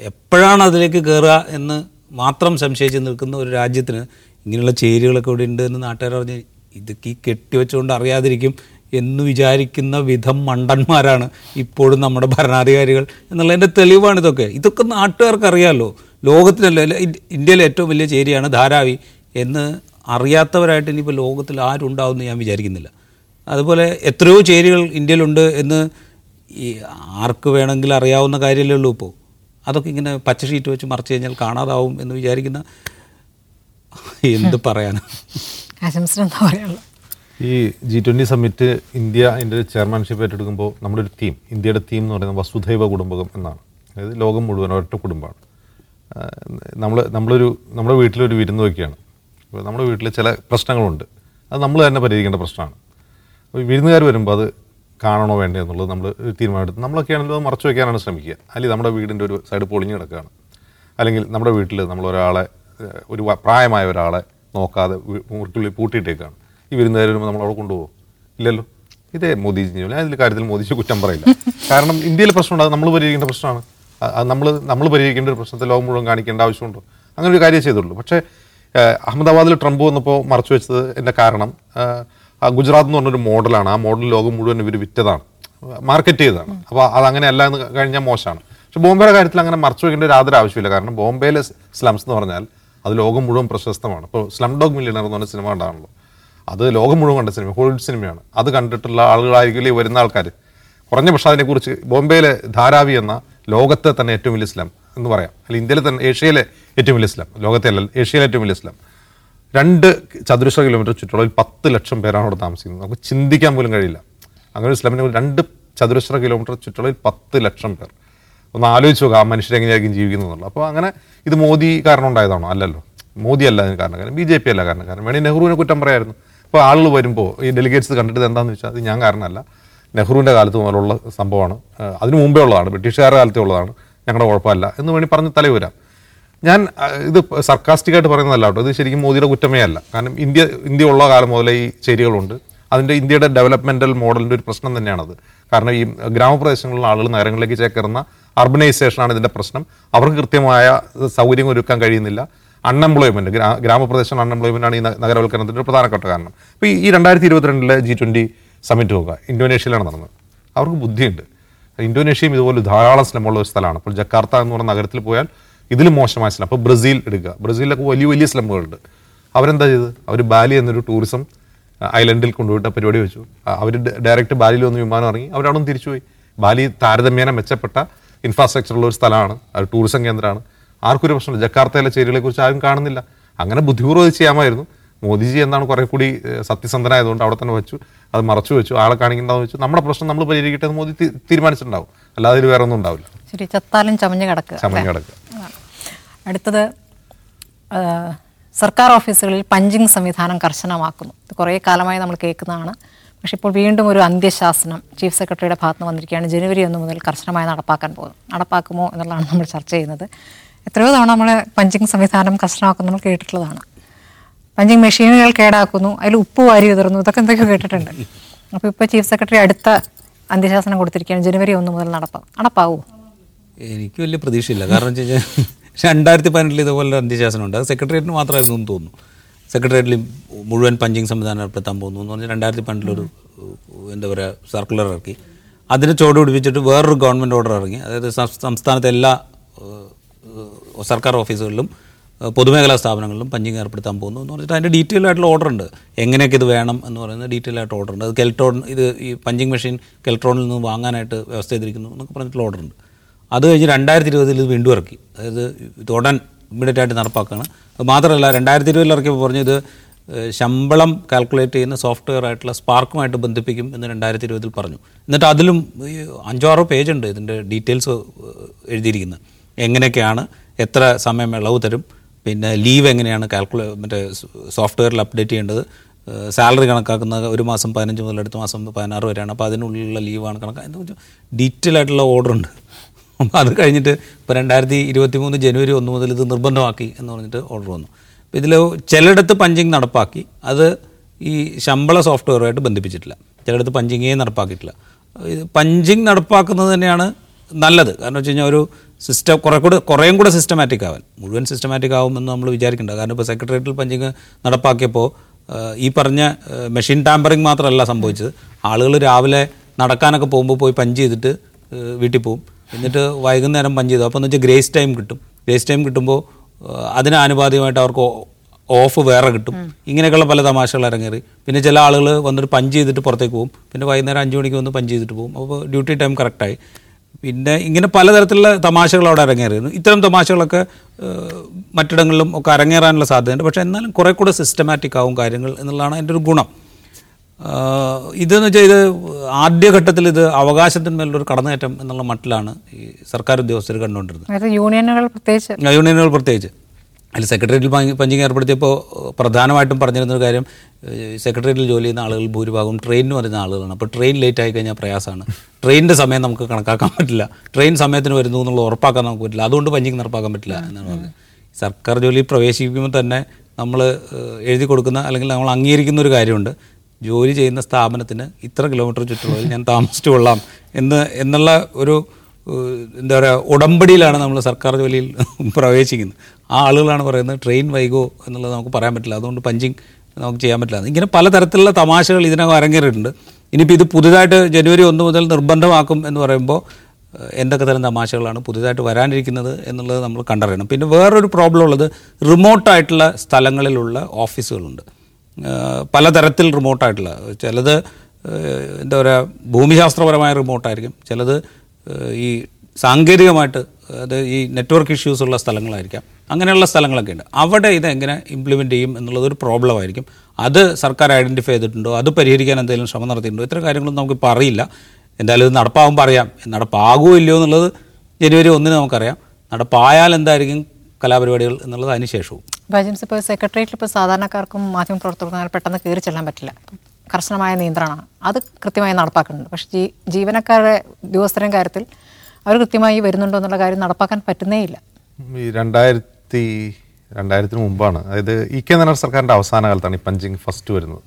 എപ്പോഴാണ് അതിലേക്ക് കയറുക എന്ന് മാത്രം സംശയിച്ച് നിൽക്കുന്ന ഒരു രാജ്യത്തിന് ഇങ്ങനെയുള്ള ചേരികളൊക്കെ ഇവിടെ ഉണ്ട് എന്ന് നാട്ടുകാർ പറഞ്ഞ് ഇതൊക്കെ ഈ കെട്ടിവെച്ചുകൊണ്ട് അറിയാതിരിക്കും എന്ന് വിചാരിക്കുന്ന വിധം മണ്ടന്മാരാണ് ഇപ്പോഴും നമ്മുടെ ഭരണാധികാരികൾ എന്നുള്ളതിന്റെ തെളിവാണ് ഇതൊക്കെ. ഇതൊക്കെ നാട്ടുകാർക്ക് അറിയാമല്ലോ ലോകത്തിലല്ല ഇന്ത്യയിലെ ഏറ്റവും വലിയ ചേരിയാണ് ധാരാവി എന്ന് അറിയാത്തവരായിട്ട് ഇനിയിപ്പോൾ ലോകത്തിൽ ആരും ഉണ്ടാവുമെന്ന് ഞാൻ വിചാരിക്കുന്നില്ല. അതുപോലെ എത്രയോ ചേരികൾ ഇന്ത്യയിലുണ്ട് എന്ന് ഈ ആർക്ക് വേണമെങ്കിൽ അറിയാവുന്ന കാര്യമല്ലേ ഉള്ളൂ ഇപ്പോൾ. അതൊക്കെ ഇങ്ങനെ പച്ച ഷീറ്റ് വെച്ച് മറച്ചു കഴിഞ്ഞാൽ കാണാതാവും എന്ന് വിചാരിക്കുന്ന എന്ത് പറയാനാണ് ആശംസ എന്താ പറയാനുള്ളത് ഈ ജി ട്വന്റി സമ്മിറ്റ് ഇന്ത്യ അതിന്റെ ചെയർമാൻഷിപ്പ് ഏറ്റെടുക്കുമ്പോൾ നമ്മുടെ ഒരു തീം ഇന്ത്യയുടെ തീം എന്ന് പറയുന്നത് വസുധൈവ കുടുംബകം എന്നാണ്. അതായത് ലോകം മുഴുവൻ ഒരൊറ്റ കുടുംബമാണ്. നമ്മൾ നമ്മളൊരു നമ്മുടെ വീട്ടിലൊരു വിരുന്ന് വയ്ക്കുകയാണ്. അപ്പോൾ നമ്മുടെ വീട്ടിൽ ചില പ്രശ്നങ്ങളുണ്ട്. അത് നമ്മൾ തന്നെ പരിഹരിക്കേണ്ട പ്രശ്നമാണ്. അപ്പോൾ ഈ വിരുന്നുകാർ വരുമ്പോൾ അത് കാണണോ വേണ്ടേ എന്നുള്ളത് നമ്മൾ തീരുമാനമെടുത്ത് നമ്മളൊക്കെയാണല്ലോ മറച്ചു വയ്ക്കാനാണ് ശ്രമിക്കുക. അല്ലെങ്കിൽ നമ്മുടെ വീടിന്റെ ഒരു സൈഡ് പൊളിഞ്ഞ് കിടക്കുകയാണ്. അല്ലെങ്കിൽ നമ്മുടെ വീട്ടിൽ നമ്മൾ ഒരാളെ ഒരു പ്രായമായ ഒരാളെ നോക്കാതെ മുറിക്കുള്ളിൽ പൂട്ടിയിട്ടേക്കാണ്. ഈ വിരുന്നുകാർ വരുമ്പോൾ നമ്മൾ അവിടെ കൊണ്ടുപോകും. ഇല്ലല്ലോ? ഇതേ മോദിജി. ഞാൻ ഇതിൽ കാര്യത്തിൽ മോദിജി കുറ്റം പറയില്ല. കാരണം ഇന്ത്യയിൽ പ്രശ്നമുണ്ട്. അത് നമ്മൾ പരിഹരിക്കേണ്ട പ്രശ്നമാണ്. നമ്മൾ നമ്മൾ പരിഹരിക്കേണ്ട ഒരു പ്രശ്നത്തെ ലോകം മുഴുവൻ കാണിക്കേണ്ട ആവശ്യമുണ്ടോ? അങ്ങനെ ഒരു കാര്യം ചെയ്തുള്ളൂ. പക്ഷേ അഹമ്മദാബാദിൽ ട്രംപ് വന്നപ്പോൾ മറച്ചു വെച്ചത് എന്റെ കാരണം ഗുജറാത്ത് എന്ന് പറഞ്ഞൊരു മോഡലാണ്. ആ മോഡൽ ലോകം മുഴുവൻ ഇവർ വിറ്റതാണ്. മാർക്കറ്റ് ചെയ്തതാണ്. അപ്പോൾ അത് അല്ല എന്ന് കഴിഞ്ഞാൽ മോശമാണ്. പക്ഷെ ബോംബെയുടെ കാര്യത്തിൽ അങ്ങനെ മറച്ചു വെക്കേണ്ട യാതൊരു ആവശ്യമില്ല കാരണം ബോംബെയിലെ സ്ലംസ് എന്ന് പറഞ്ഞാൽ അത് ലോകം മുഴുവൻ പ്രശസ്തമാണ്. ഇപ്പോൾ സ്ലം ഡോഗ് മില്യണർ എന്ന് പറഞ്ഞ സിനിമ ഉണ്ടാണല്ലോ അത് ലോകം മുഴുവൻ കണ്ട സിനിമ ഹോളിവുഡ് സിനിമയാണ്. അത് കണ്ടിട്ടുള്ള ആളുകളായിരിക്കും ഈ വരുന്ന ആൾക്കാർ കുറഞ്ഞ പക്ഷേ അതിനെക്കുറിച്ച് ബോംബെയിലെ ധാരാവി എന്ന ലോകത്തെ തന്നെ ഏറ്റവും വലിയ ഇസ്ലാം എന്ന് പറയാം. അല്ലെങ്കിൽ ഇന്ത്യയിലെ തന്നെ ഏഷ്യയിലെ ഏറ്റവും വലിയ ഇസ്ലാം ലോകത്തെ അല്ല ഏഷ്യയിലെ ഏറ്റവും വലിയ ഇസ്ലാം രണ്ട് ചതുരശ്ര കിലോമീറ്റർ ചുറ്റളവിൽ പത്ത് ലക്ഷം പേരാണ് അവിടെ താമസിക്കുന്നത്. നമുക്ക് ചിന്തിക്കാൻ പോലും കഴിയില്ല. അങ്ങനെ ഇസ്ലാമിനെ രണ്ട് ചതുരശ്ര കിലോമീറ്റർ ചുറ്റളവിൽ പത്ത് ലക്ഷം പേർ. ഒന്ന് ആലോചിച്ച് നോക്കുക ആ മനുഷ്യരെങ്ങനെയായിരിക്കും ജീവിക്കുന്നത് എന്നുള്ളത്. അപ്പോൾ അങ്ങനെ ഇത് മോദി കാരണം ഉണ്ടായതാണോ? അല്ലല്ലോ. മോദി അല്ല അതിന് കാരണം. കാരണം ബി ജെ പി അല്ല കാരണം. കാരണം വേണമെങ്കിൽ നെഹ്റുവിനെ കുറ്റം പറയായിരുന്നു. അപ്പോൾ ആളുകൾ വരുമ്പോൾ ഈ ഡെലിഗേറ്റ്സ് കണ്ടിട്ട് എന്താണെന്ന് വെച്ചാൽ അത് ഞാൻ കാരണമല്ല. നെഹ്റുവിന്റെ കാലത്ത് മുതലുള്ള സംഭവമാണ്. അതിന് മുമ്പേ ഉള്ളതാണ്. ബ്രിട്ടീഷുകാരുടെ കാലത്തേ ഉള്ളതാണ്. ഞങ്ങളുടെ കുഴപ്പമല്ല എന്ന് വേണി പറഞ്ഞ് തലവരാം ഞാൻ ഇത് സർക്കാസ്റ്റിക്കായിട്ട് പറയുന്നതല്ല കേട്ടോ. ഇത് ശരിക്കും മോദിയുടെ കുറ്റമേ അല്ല. കാരണം ഇന്ത്യ ഇന്ത്യ ഉള്ള കാലം മുതലേ ഈ ചേരികളുണ്ട്. അതിന്റെ ഇന്ത്യയുടെ ഡെവലപ്മെന്റൽ മോഡലിന്റെ ഒരു പ്രശ്നം തന്നെയാണത്. കാരണം ഈ ഗ്രാമപ്രദേശങ്ങളിലുള്ള ആളുകൾ നഗരങ്ങളിലേക്ക് ചേക്കേറുന്ന അർബനൈസേഷനാണ് ഇതിന്റെ പ്രശ്നം. അവർക്ക് കൃത്യമായ സൗകര്യം ഒരുക്കാൻ കഴിയുന്നില്ല. അൺഎംപ്ലോയ്മെന്റ് ഗ്രാ ഗ്രാമപ്രദേശം അൺഎംപ്ലോയ്മെന്റ് ആണ് ഈ നഗരവൽക്കരണത്തിന്റെ ഒരു പ്രധാനപ്പെട്ട കാരണം. ഇപ്പോൾ ഈ രണ്ടായിരത്തി ഇരുപത്തിരണ്ടിലെ ജി ട്വന്റി സമ്മിറ്റ് നോക്കുക. ഇന്തോനേഷ്യയിലാണ് നടന്നത്. അവർക്ക് ബുദ്ധിയുണ്ട്. ഇന്തോനേഷ്യയും ഇതുപോലെ ധാരാളം സ്ലമുള്ള ഒരു സ്ഥലമാണ്. അപ്പോൾ ജക്കാർത്ത എന്ന് പറഞ്ഞ നഗരത്തിൽ പോയാൽ ഇതിലും മോശമായ സ്ലം അപ്പോൾ ബ്രസീൽ എടുക്കുക. ബ്രസീലിലൊക്കെ വലിയ വലിയ സ്ലമ്മുകളുണ്ട് അവരെന്താ ചെയ്തത്? അവർ ബാലി എന്നൊരു ടൂറിസം ഐലൻഡിൽ കൊണ്ടുപോയിട്ട് പരിപാടി വെച്ചു. അവർ ഡയറക്റ്റ് ബാലിയിൽ വന്ന് വിമാനം ഇറങ്ങി. അവരവിടെ തിരിച്ചുപോയി. ബാലി താരതമ്യേന മെച്ചപ്പെട്ട ഇൻഫ്രാസ്ട്രക്ചർ ഉള്ള ഒരു സ്ഥലമാണ്. ഒരു ടൂറിസം കേന്ദ്രമാണ്. ആർക്കും ഒരു പ്രശ്നമില്ല. ജക്കാർത്തയിലെ ചേരികളെ കുറിച്ച് ആരും കാണുന്നില്ല. അങ്ങനെ ബുദ്ധിപൂർവം ചെയ്യാമായിരുന്നു. മോദിജി എന്നാണ് കുറെ കൂടി സത്യസന്ധനായതുകൊണ്ട് അവിടെ തന്നെ വെച്ചു. അത് മറച്ചു വെച്ചു. ആളെ കാണിക്കേണ്ടതെന്ന് വെച്ചു. നമ്മുടെ പ്രശ്നം നമ്മൾ പരിഹരിക്കട്ടെ എന്ന് മോദി തീരുമാനിച്ചിട്ടുണ്ടാവും. അല്ലാതെ ഇതിൽ വേറെ ഒന്നും ഉണ്ടാവില്ല. ശരി ചത്താലും ചമഞ്ഞ് കിടക്കുക ചമഞ്ഞ് കിടക്കുക അടുത്തത് സർക്കാർ ഓഫീസുകളിൽ പഞ്ചിങ് സംവിധാനം കർശനമാക്കുന്നു. ഇത് കുറേ കാലമായി നമ്മൾ കേൾക്കുന്നതാണ്. പക്ഷേ ഇപ്പോൾ വീണ്ടും ഒരു അന്ത്യശാസനം ചീഫ് സെക്രട്ടറിയുടെ ഭാഗത്ത് നിന്ന് വന്നിരിക്കുകയാണ്. ജനുവരി ഒന്ന് മുതൽ കർശനമായി നടപ്പാക്കാൻ പോകുന്നു. നടപ്പാക്കുമോ എന്നുള്ളതാണ് നമ്മൾ ചർച്ച ചെയ്യുന്നത്. എത്രയോ തവണ നമ്മൾ പഞ്ചിങ് സംവിധാനം കർശനമാക്കുന്നു നമ്മൾ കേട്ടിട്ടുള്ളതാണ്. പഞ്ചിങ് മെഷീനുകൾ കേടാക്കുന്നു അതിൽ ഉപ്പ് വാരി ഉതിർന്നു ഇതൊക്കെ എന്തൊക്കെയോ കേട്ടിട്ടുണ്ട്. അപ്പോൾ ഇപ്പോൾ ചീഫ് സെക്രട്ടറി അടുത്ത അന്ത്യശാസനം കൊടുത്തിരിക്കുകയാണ്. ജനുവരി ഒന്ന് മുതൽ നടപ്പാവും നടപ്പാവൂ? എനിക്ക് വലിയ പ്രതീക്ഷയില്ല. കാരണം വെച്ച് കഴിഞ്ഞാൽ രണ്ടായിരത്തി പതിനെട്ടിൽ ഇതുപോലെ അന്ത്യശാസനം ഉണ്ട് അത് സെക്രട്ടേറിയറ്റിന് മാത്രമായിരുന്നു എന്ന് തോന്നുന്നു. സെക്രട്ടേറിയറ്റിൽ മുഴുവൻ പഞ്ചിങ് സംവിധാനം ഏർപ്പെടുത്താൻ പോകുന്നു എന്ന് പറഞ്ഞാൽ രണ്ടായിരത്തി പതിനെട്ടിലൊരു എന്താ പറയുക സർക്കുലർ ഇറക്കി. അതിന് ചോട് പിടിപ്പിച്ചിട്ട് വേറൊരു ഗവൺമെന്റ് ഓർഡർ ഇറങ്ങി. അതായത് സംസ്ഥാനത്തെ എല്ലാ സർക്കാർ ഓഫീസുകളിലും പൊതുമേഖലാ സ്ഥാപനങ്ങളിലും പഞ്ചിങ് ഏർപ്പെടുത്താൻ പോകുന്നു എന്ന് പറഞ്ഞിട്ട് അതിന്റെ ഡീറ്റെയിൽ ആയിട്ടുള്ള ഓർഡർ ഉണ്ട്. എങ്ങനെയൊക്കെ ഇത് വേണം എന്ന് പറയുന്ന ഡീറ്റെയിൽ ആയിട്ട് ഓർഡർ ഉണ്ട്. അത് കെൽട്രോൺ ഇത് ഈ പഞ്ചിങ് മെഷീൻ കെൽട്രോണിൽ നിന്ന് വാങ്ങാനായിട്ട് വ്യവസ്ഥ ചെയ്തിരിക്കുന്നു എന്നൊക്കെ പറഞ്ഞിട്ടുള്ള ഓർഡർ ഉണ്ട്. അത് കഴിഞ്ഞ് രണ്ടായിരത്തി ഇരുപതിൽ ഇത് വീണ്ടും ഇറക്കി. അതായത് ഇത് ഉടൻ ഇമ്മീഡിയറ്റ് ആയിട്ട് നടപ്പാക്കുകയാണ്. അത് മാത്രമല്ല രണ്ടായിരത്തി ഇരുപതിൽ ഇറക്കിയപ്പോൾ പറഞ്ഞു ഇത് ശമ്പളം കാൽക്കുലേറ്റ് ചെയ്യുന്ന സോഫ്റ്റ്വെയർ ആയിട്ടുള്ള സ്പാർക്കുമായിട്ട് ബന്ധിപ്പിക്കും എന്ന് രണ്ടായിരത്തി ഇരുപതിൽ പറഞ്ഞു. എന്നിട്ട് അതിലും ഈ അഞ്ചോ ആറോ പേജ് ഉണ്ട് ഇതിന്റെ ഡീറ്റെയിൽസ് എഴുതിയിരിക്കുന്നത്. എങ്ങനെയൊക്കെയാണ് എത്ര സമയം ഇളവ് തരും പിന്നെ ലീവ് എങ്ങനെയാണ് കാൽക്കുലേ മറ്റേ സോഫ്റ്റ്വെയറിൽ അപ്ഡേറ്റ് ചെയ്യേണ്ടത് സാലറി കണക്കാക്കുന്ന ഒരു മാസം പതിനഞ്ച് മുതൽ അടുത്ത മാസം പതിനാറ് വരെയാണ്. അപ്പോൾ അതിനുള്ളിലുള്ള ലീവാണ് കണക്കാക്കുന്നത്. ഡീറ്റെയിൽ ആയിട്ടുള്ള ഓർഡർ ഉണ്ട് അത് കഴിഞ്ഞിട്ട് ഇപ്പോൾ രണ്ടായിരത്തി ഇരുപത്തി മൂന്ന് ജനുവരി ഒന്ന് മുതൽ ഇത് നിർബന്ധമാക്കി എന്ന് പറഞ്ഞിട്ട് ഓർഡർ വന്നു. അപ്പോൾ ഇതിൽ ചിലയിടത്ത് പഞ്ചിങ് നടപ്പാക്കി. അത് ഈ ശമ്പള സോഫ്റ്റ്വെയറുമായിട്ട് ബന്ധിപ്പിച്ചിട്ടില്ല. ചിലയിടത്ത് പഞ്ചിങ്ങേ നടപ്പാക്കിയിട്ടില്ല. ഇത് പഞ്ചിങ് നടപ്പാക്കുന്നത് തന്നെയാണ് നല്ലത്. കാരണം വെച്ച് കഴിഞ്ഞാൽ ഒരു സിസ്റ്റം കുറെ കൂടെ കുറേയും കൂടെ സിസ്റ്റമാറ്റിക് ആവാൻ. മുഴുവൻ സിസ്റ്റമാറ്റിക് ആവുമെന്ന് നമ്മൾ വിചാരിക്കേണ്ട. കാരണം ഇപ്പോൾ സെക്രട്ടേറിയറ്റിൽ പഞ്ചിങ് നടപ്പാക്കിയപ്പോൾ ഈ പറഞ്ഞ മെഷീൻ ടാമ്പറിങ് മാത്രമല്ല സംഭവിച്ചത്. ആളുകൾ രാവിലെ നടക്കാനൊക്കെ പോകുമ്പോൾ പോയി പഞ്ച് ചെയ്തിട്ട് വീട്ടിൽ പോകും എന്നിട്ട് വൈകുന്നേരം പഞ്ച് ചെയ്തു. അപ്പോൾ എന്ന് വെച്ചാൽ ഗ്രേസ് ടൈം കിട്ടും. ഗ്രേസ് ടൈം കിട്ടുമ്പോൾ അതിനാനുപാതികമായിട്ട് അതിന് ആനുപാതികമായിട്ട് അവർക്ക് ഓഫ് വേറെ കിട്ടും. ഇങ്ങനെയൊക്കെയുള്ള പല തമാശകൾ ഇറങ്ങേറി പിന്നെ ചില ആളുകൾ വന്നിട്ട് പഞ്ച് ചെയ്തിട്ട് പുറത്തേക്ക് പോകും. പിന്നെ വൈകുന്നേരം അഞ്ച് മണിക്ക് വന്ന് പഞ്ച് ചെയ്തിട്ട് പോകും. അപ്പോൾ ഡ്യൂട്ടി ടൈം കറക്റ്റായി പിന്നെ ഇങ്ങനെ പലതരത്തിലുള്ള തമാശകൾ അവിടെ ഇറങ്ങേറിയിരുന്നു ഇത്തരം തമാശകളൊക്കെ മറ്റിടങ്ങളിലും ഒക്കെ അരങ്ങേറാനുള്ള സാധ്യതയുണ്ട്. പക്ഷേ എന്നാലും കുറെ കൂടെ സിസ്റ്റമാറ്റിക് ആവും കാര്യങ്ങൾ എന്നുള്ളതാണ് എന്റെ ഒരു ഗുണം. ഇതെന്ന് വെച്ചാൽ ഇത് ആദ്യഘട്ടത്തിൽ ഇത് അവകാശത്തിന്മേലൊരു കടന്നേറ്റം എന്നുള്ള മട്ടിലാണ് ഈ സർക്കാർ ഉദ്യോഗസ്ഥർ കണ്ടുകൊണ്ടിരുന്നത്. യൂണിയനുകൾ പ്രത്യേകിച്ച്. യൂണിയനുകൾ പ്രത്യേകിച്ച്. അതിൽ സെക്രട്ടേറിയറ്റിൽ പഞ്ച് പഞ്ചിങ് ഏർപ്പെടുത്തിയപ്പോൾ പ്രധാനമായിട്ടും പറഞ്ഞിരുന്നൊരു കാര്യം സെക്രട്ടേറിയറ്റിൽ ജോലി ചെയ്യുന്ന ആളുകൾ ഭൂരിഭാഗവും ട്രെയിനിന് വരുന്ന ആളുകളാണ്. അപ്പോൾ ട്രെയിൻ ലേറ്റ് ആയി കഴിഞ്ഞാൽ പ്രയാസമാണ്. ട്രെയിനിന്റെ സമയം നമുക്ക് കണക്കാക്കാൻ പറ്റില്ല. ട്രെയിൻ സമയത്തിന് വരുന്നു എന്നുള്ള ഉറപ്പാക്കാൻ നമുക്ക് പറ്റില്ല. അതുകൊണ്ട് പഞ്ചിങ് നടപ്പാക്കാൻ പറ്റില്ല എന്നാണ് പറഞ്ഞത്. സർക്കാർ ജോലി പ്രവേശിപ്പിക്കുമ്പോൾ തന്നെ നമ്മൾ എഴുതി കൊടുക്കുന്ന അല്ലെങ്കിൽ നമ്മൾ അംഗീകരിക്കുന്ന ഒരു കാര്യമുണ്ട്. ജോലി ചെയ്യുന്ന സ്ഥാപനത്തിന് ഇത്ര കിലോമീറ്റർ ചുറ്റുള്ളതിൽ ഞാൻ താമസിച്ചു കൊള്ളാം എന്ന് എന്നുള്ള ഒരു എന്താ പറയുക ഉടമ്പടിയിലാണ് നമ്മൾ സർക്കാർ ജോലിയിൽ പ്രവേശിക്കുന്നത്. ആ ആളുകളാണ് പറയുന്നത് ട്രെയിൻ വൈകോ എന്നുള്ളത് നമുക്ക് പറയാൻ പറ്റില്ല. അതുകൊണ്ട് പഞ്ചിങ് നമുക്ക് ചെയ്യാൻ പറ്റില്ല. ഇങ്ങനെ പലതരത്തിലുള്ള തമാശകൾ ഇതിനകം അരങ്ങേറിയിട്ടുണ്ട്. ഇനിയിപ്പോൾ ഇത് പുതുതായിട്ട് ജനുവരി ഒന്ന് മുതൽ നിർബന്ധമാക്കും എന്ന് പറയുമ്പോൾ എന്തൊക്കെ തരം തമാശകളാണ് പുതുതായിട്ട് വരാനിരിക്കുന്നത് എന്നുള്ളത് നമ്മൾ കണ്ടറിയണം. പിന്നെ വേറൊരു പ്രോബ്ലം ഉള്ളത് റിമോട്ടായിട്ടുള്ള സ്ഥലങ്ങളിലുള്ള ഓഫീസുകളുണ്ട് പലതരത്തിൽ റിമോട്ടായിട്ടുള്ള ചിലത് എന്താ പറയുക ഭൂമിശാസ്ത്രപരമായ റിമോട്ടായിരിക്കും. ചിലത് ഈ സാങ്കേതികമായിട്ട് അത് ഈ നെറ്റ്വർക്ക് ഇഷ്യൂസ് ഉള്ള സ്ഥലങ്ങളായിരിക്കാം. അങ്ങനെയുള്ള സ്ഥലങ്ങളൊക്കെ ഉണ്ട്. അവിടെ ഇത് എങ്ങനെ ഇംപ്ലിമെന്റ് ചെയ്യും എന്നുള്ളത് ഒരു പ്രോബ്ലം ആയിരിക്കും. അത് സർക്കാർ ഐഡന്റിഫൈ ചെയ്തിട്ടുണ്ടോ? അത് പരിഹരിക്കാൻ എന്തെങ്കിലും ശ്രമം നടത്തിയിട്ടുണ്ടോ? ഇത്തരം കാര്യങ്ങളൊന്നും നമുക്കിപ്പോൾ അറിയില്ല. എന്തായാലും ഇത് നടപ്പാകുമ്പോൾ അറിയാം. നടപ്പാകുമോ ഇല്ലയോ എന്നുള്ളത് ജനുവരി ഒന്നിന് നമുക്കറിയാം. നടപ്പായാൽ എന്തായിരിക്കും? കലാപരിപാടികൾ എന്നുള്ളത് അതിന് ശേഷവും. ബജൻസ് ഇപ്പോൾ സെക്രട്ടേറിയറ്റിൽ ഇപ്പോൾ സാധാരണക്കാർക്കും മാധ്യമപ്രവർത്തകർക്കും അങ്ങനെ പെട്ടെന്ന് കയറി ചെല്ലാൻ പറ്റില്ല. കർശനമായ നിയന്ത്രണമാണ്. അത് കൃത്യമായി നടപ്പാക്കുന്നുണ്ട്. പക്ഷേ ജീ ജീവനക്കാരുടെ ഉദ്യോഗസ്ഥരുടെ കാര്യത്തിൽ അവർ കൃത്യമായി വരുന്നുണ്ടോ എന്നുള്ള കാര്യം നടപ്പാക്കാൻ പറ്റുന്നേ ഇല്ല ഈ രണ്ടായിരത്തി രണ്ടായിരത്തിന് മുമ്പാണ്. അതായത് ഇ കെ നായർ സർക്കാരിന്റെ അവസാന കാലത്താണ് ഈ പഞ്ചിങ് ഫസ്റ്റ് വരുന്നത്.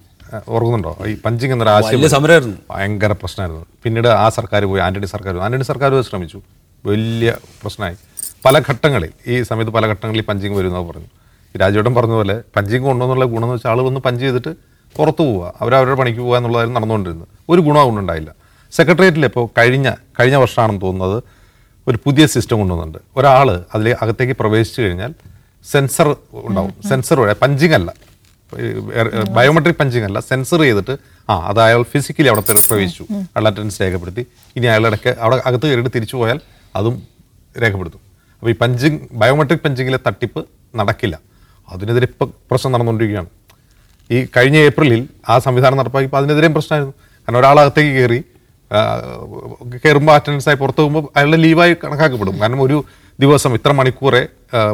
ഓർക്കുന്നുണ്ടോ? ഈ പഞ്ചിങ് എന്നൊരു ആശയം വലിയ സമരമായിരുന്നു. ഭയങ്കര പ്രശ്നമായിരുന്നു. പിന്നീട് ആ സർക്കാർ പോയി ആന്റണി സർക്കാർ. ആന്റണി സർക്കാർ ശ്രമിച്ചു. വലിയ പ്രശ്നമായി. പല ഘട്ടങ്ങളിൽ ഈ സമയത്ത് പല ഘട്ടങ്ങളിൽ പഞ്ചിങ് വരുന്നത് പറഞ്ഞു. രാജേട്ടൻ പറഞ്ഞ പോലെ പഞ്ചിങ് കൊണ്ടുവന്നുള്ള ഗുണം എന്ന് വെച്ചാൽ ആൾ വന്ന് പഞ്ച് ചെയ്തിട്ട് പുറത്തു പോവുക അവർ അവരുടെ പണിക്ക് പോകുക എന്നുള്ളതായിരുന്നു നടന്നുകൊണ്ടിരുന്നത്. ഒരു ഗുണം അതുകൊണ്ടുണ്ടായില്ല സെക്രട്ടേറിയറ്റിൽ ഇപ്പോൾ കഴിഞ്ഞ കഴിഞ്ഞ വർഷമാണെന്ന് തോന്നുന്നത് ഒരു പുതിയ സിസ്റ്റം കൊണ്ടുവന്നിട്ടുണ്ട്. ഒരാൾ അതിൽ അകത്തേക്ക് പ്രവേശിച്ചു കഴിഞ്ഞാൽ സെൻസർ ഉണ്ടാവും. സെൻസർ വഴി പഞ്ചിങ് അല്ല. ബയോമെട്രിക് പഞ്ചിങ് അല്ല. സെൻസർ ചെയ്തിട്ട് ആ അത് അയാൾ ഫിസിക്കലി അവിടെ പ്രവേശിച്ചു. അയാൾ അറ്റൻഡൻസ് രേഖപ്പെടുത്തി. ഇനി അയാളുടെ അവിടെ അകത്ത് കയറിയിട്ട് തിരിച്ചു പോയാൽ അതും രേഖപ്പെടുത്തും. അപ്പോൾ ഈ പഞ്ചിങ് ബയോമെട്രിക് പഞ്ചിങ്ങിലെ തട്ടിപ്പ് നടക്കില്ല. അതിനെതിരെ ഇപ്പം പ്രശ്നം നടന്നുകൊണ്ടിരിക്കുകയാണ്. ഈ കഴിഞ്ഞ ഏപ്രിലിൽ ആ സംവിധാനം നടപ്പാക്കിയപ്പോൾ അതിനെതിരെയും പ്രശ്നമായിരുന്നു. കാരണം ഒരാളകത്തേക്ക് കയറി കയറുമ്പോൾ അറ്റൻഡൻസ് ആയി പുറത്ത് പോകുമ്പോൾ അയാളുടെ ലീവായി കണക്കാക്കപ്പെടും. കാരണം ഒരു ദിവസം ഇത്ര മണിക്കൂറെ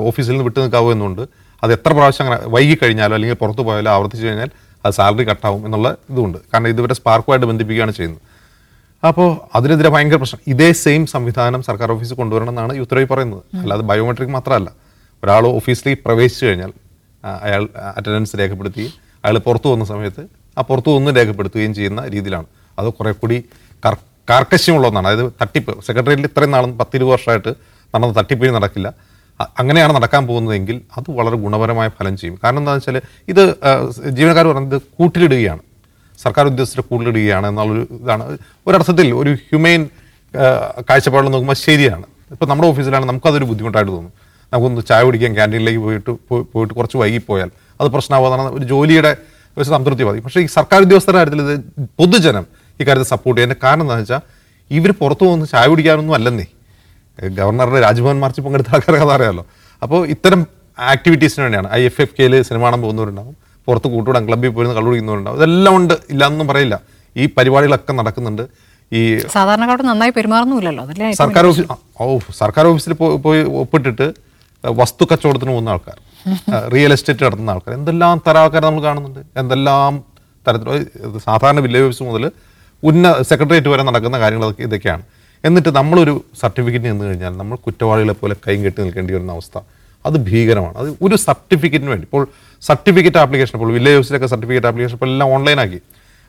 ഓഫീസിൽ നിന്ന് വിട്ടു നിൽക്കാവൂ എന്നുണ്ട്. അത് എത്ര പ്രാവശ്യം അങ്ങനെ വൈകി കഴിഞ്ഞാലോ അല്ലെങ്കിൽ പുറത്തു പോയാലോ ആവർത്തിച്ച് കഴിഞ്ഞാൽ അത് സാലറി കട്ടാവും എന്നുള്ള ഇതുണ്ട്. കാരണം ഇതുവരെ സ്പാർക്കുമായിട്ട് ബന്ധിപ്പിക്കുകയാണ് ചെയ്യുന്നത്. അപ്പോൾ അതിനെതിരെ ഭയങ്കര പ്രശ്നം. ഇതേ സെയിം സംവിധാനം സർക്കാർ ഓഫീസ് കൊണ്ടുവരണം എന്നാണ് ഈ ഉത്തരവിൽ പറയുന്നത്. അല്ലാതെ ബയോമെട്രിക് മാത്രമല്ല. ഒരാൾ ഓഫീസിലേക്ക് പ്രവേശിച്ചു കഴിഞ്ഞാൽ അയാൾ അറ്റൻഡൻസ് രേഖപ്പെടുത്തുകയും അയാൾ പുറത്തു വന്ന സമയത്ത് ആ പുറത്തു വന്ന് രേഖപ്പെടുത്തുകയും ചെയ്യുന്ന രീതിയിലാണ്. അത് കുറെ കൂടി കാർ കാർക്കശ്യമുള്ള ഒന്നാണ് അതായത് തട്ടിപ്പ്. സെക്രട്ടേറിയറ്റിൽ ഇത്രയും നാളും പത്തിരുപത് വർഷമായിട്ട് നടന്ന തട്ടിപ്പ് നടക്കില്ല. അങ്ങനെയാണ് നടക്കാൻ പോകുന്നതെങ്കിൽ അത് വളരെ ഗുണപരമായ ഫലം ചെയ്യും. കാരണം എന്താണെന്ന് വെച്ചാൽ ഇത് ജീവനക്കാർ പറയുന്നത് കൂട്ടിലിടുകയാണ്. സർക്കാർ ഉദ്യോഗസ്ഥരെ കൂടുതലിടുകയാണ് എന്നുള്ളൊരു ഇതാണ്. ഒരർത്ഥത്തിൽ ഒരു ഹ്യൂമെയിൻ കാഴ്ചപ്പാടിൽ നോക്കുമ്പോൾ ശരിയാണ്. ഇപ്പോൾ നമ്മുടെ ഓഫീസിലാണ് നമുക്കതൊരു ബുദ്ധിമുട്ടായിട്ട് തോന്നും നമുക്കൊന്ന് ചായ കുടിക്കാൻ ക്യാന്റീനിലേക്ക് പോയിട്ട് പോയിട്ട് കുറച്ച് വൈകിപ്പോയാൽ അത് പ്രശ്നമാവാന്നാണ് ഒരു ജോലിയുടെ ഒരു സംതൃപ്തി മതി പക്ഷേ ഈ സർക്കാർ ഉദ്യോഗസ്ഥരുടെ കാര്യത്തിൽ ഇത് പൊതുജനം ഈ കാര്യത്തിൽ സപ്പോർട്ട് ചെയ്യുന്ന കാരണം എന്താണെന്ന് വെച്ചാൽ ഇവർ പുറത്തു പോകുന്ന ചായ കുടിക്കാനൊന്നും അല്ലെന്നേ. ഗവർണറുടെ രാജ്ഭവൻ മാർച്ചിൽ പങ്കെടുത്ത ആൾക്കാരെ കഥ അറിയാമല്ലോ അപ്പോൾ ഇത്തരം ആക്ടിവിറ്റീസിന് വേണ്ടിയാണ്. ഐ എഫ് എഫ് കെയിൽ സിനിമ കാണാൻ പോകുന്നവരുണ്ടാവും. പുറത്ത് കൂട്ടുകൂടാൻ ക്ലബ്ബിൽ പോയിരുന്ന കള്ളു കുടിക്കുന്നവരുണ്ടാവും ഇതെല്ലാം ഉണ്ട്. ഇല്ലാന്നൊന്നും പറയില്ല. ഈ പരിപാടികളൊക്കെ നടക്കുന്നുണ്ട്. ഈ സാധാരണക്കാരോട് നന്നായി ഏറ്റവും സർക്കാർ ഓഫീസ് ഓ സർക്കാർ ഓഫീസിൽ പോയി പോയി ഒപ്പിട്ടിട്ട് വസ്തു കച്ചവടത്തിന് പോകുന്ന ആൾക്കാർ റിയൽ എസ്റ്റേറ്റ് നടത്തുന്ന ആൾക്കാർ എന്തെല്ലാം തരം ആൾക്കാർ നമ്മൾ കാണുന്നുണ്ട്? എന്തെല്ലാം തരത്തിൽ സാധാരണ വില്ലേജ് ഓഫീസ് മുതൽ ഉന്ന സെക്രട്ടേറിയറ്റ് വരെ നടക്കുന്ന കാര്യങ്ങളൊക്കെ ഇതൊക്കെയാണ്. എന്നിട്ട് നമ്മളൊരു സർട്ടിഫിക്കറ്റ് നിന്ന് കഴിഞ്ഞാൽ നമ്മൾ കുറ്റവാളികളെ പോലെ കൈയും കെട്ടി നിൽക്കേണ്ടി വരുന്ന അവസ്ഥ. അത് ഭീകരമാണ്. അത് ഒരു സർട്ടിഫിക്കറ്റിന് വേണ്ടി. ഇപ്പോൾ സർട്ടിഫിക്കറ്റ് ആപ്ലിക്കേഷൻ ഇപ്പോൾ വില്ലേജ് ഓഫീസിലൊക്കെ സർട്ടിഫിക്കറ്റ് ആപ്ലിക്കേഷൻ ഇപ്പോൾ എല്ലാം ഓൺലൈനാക്കി.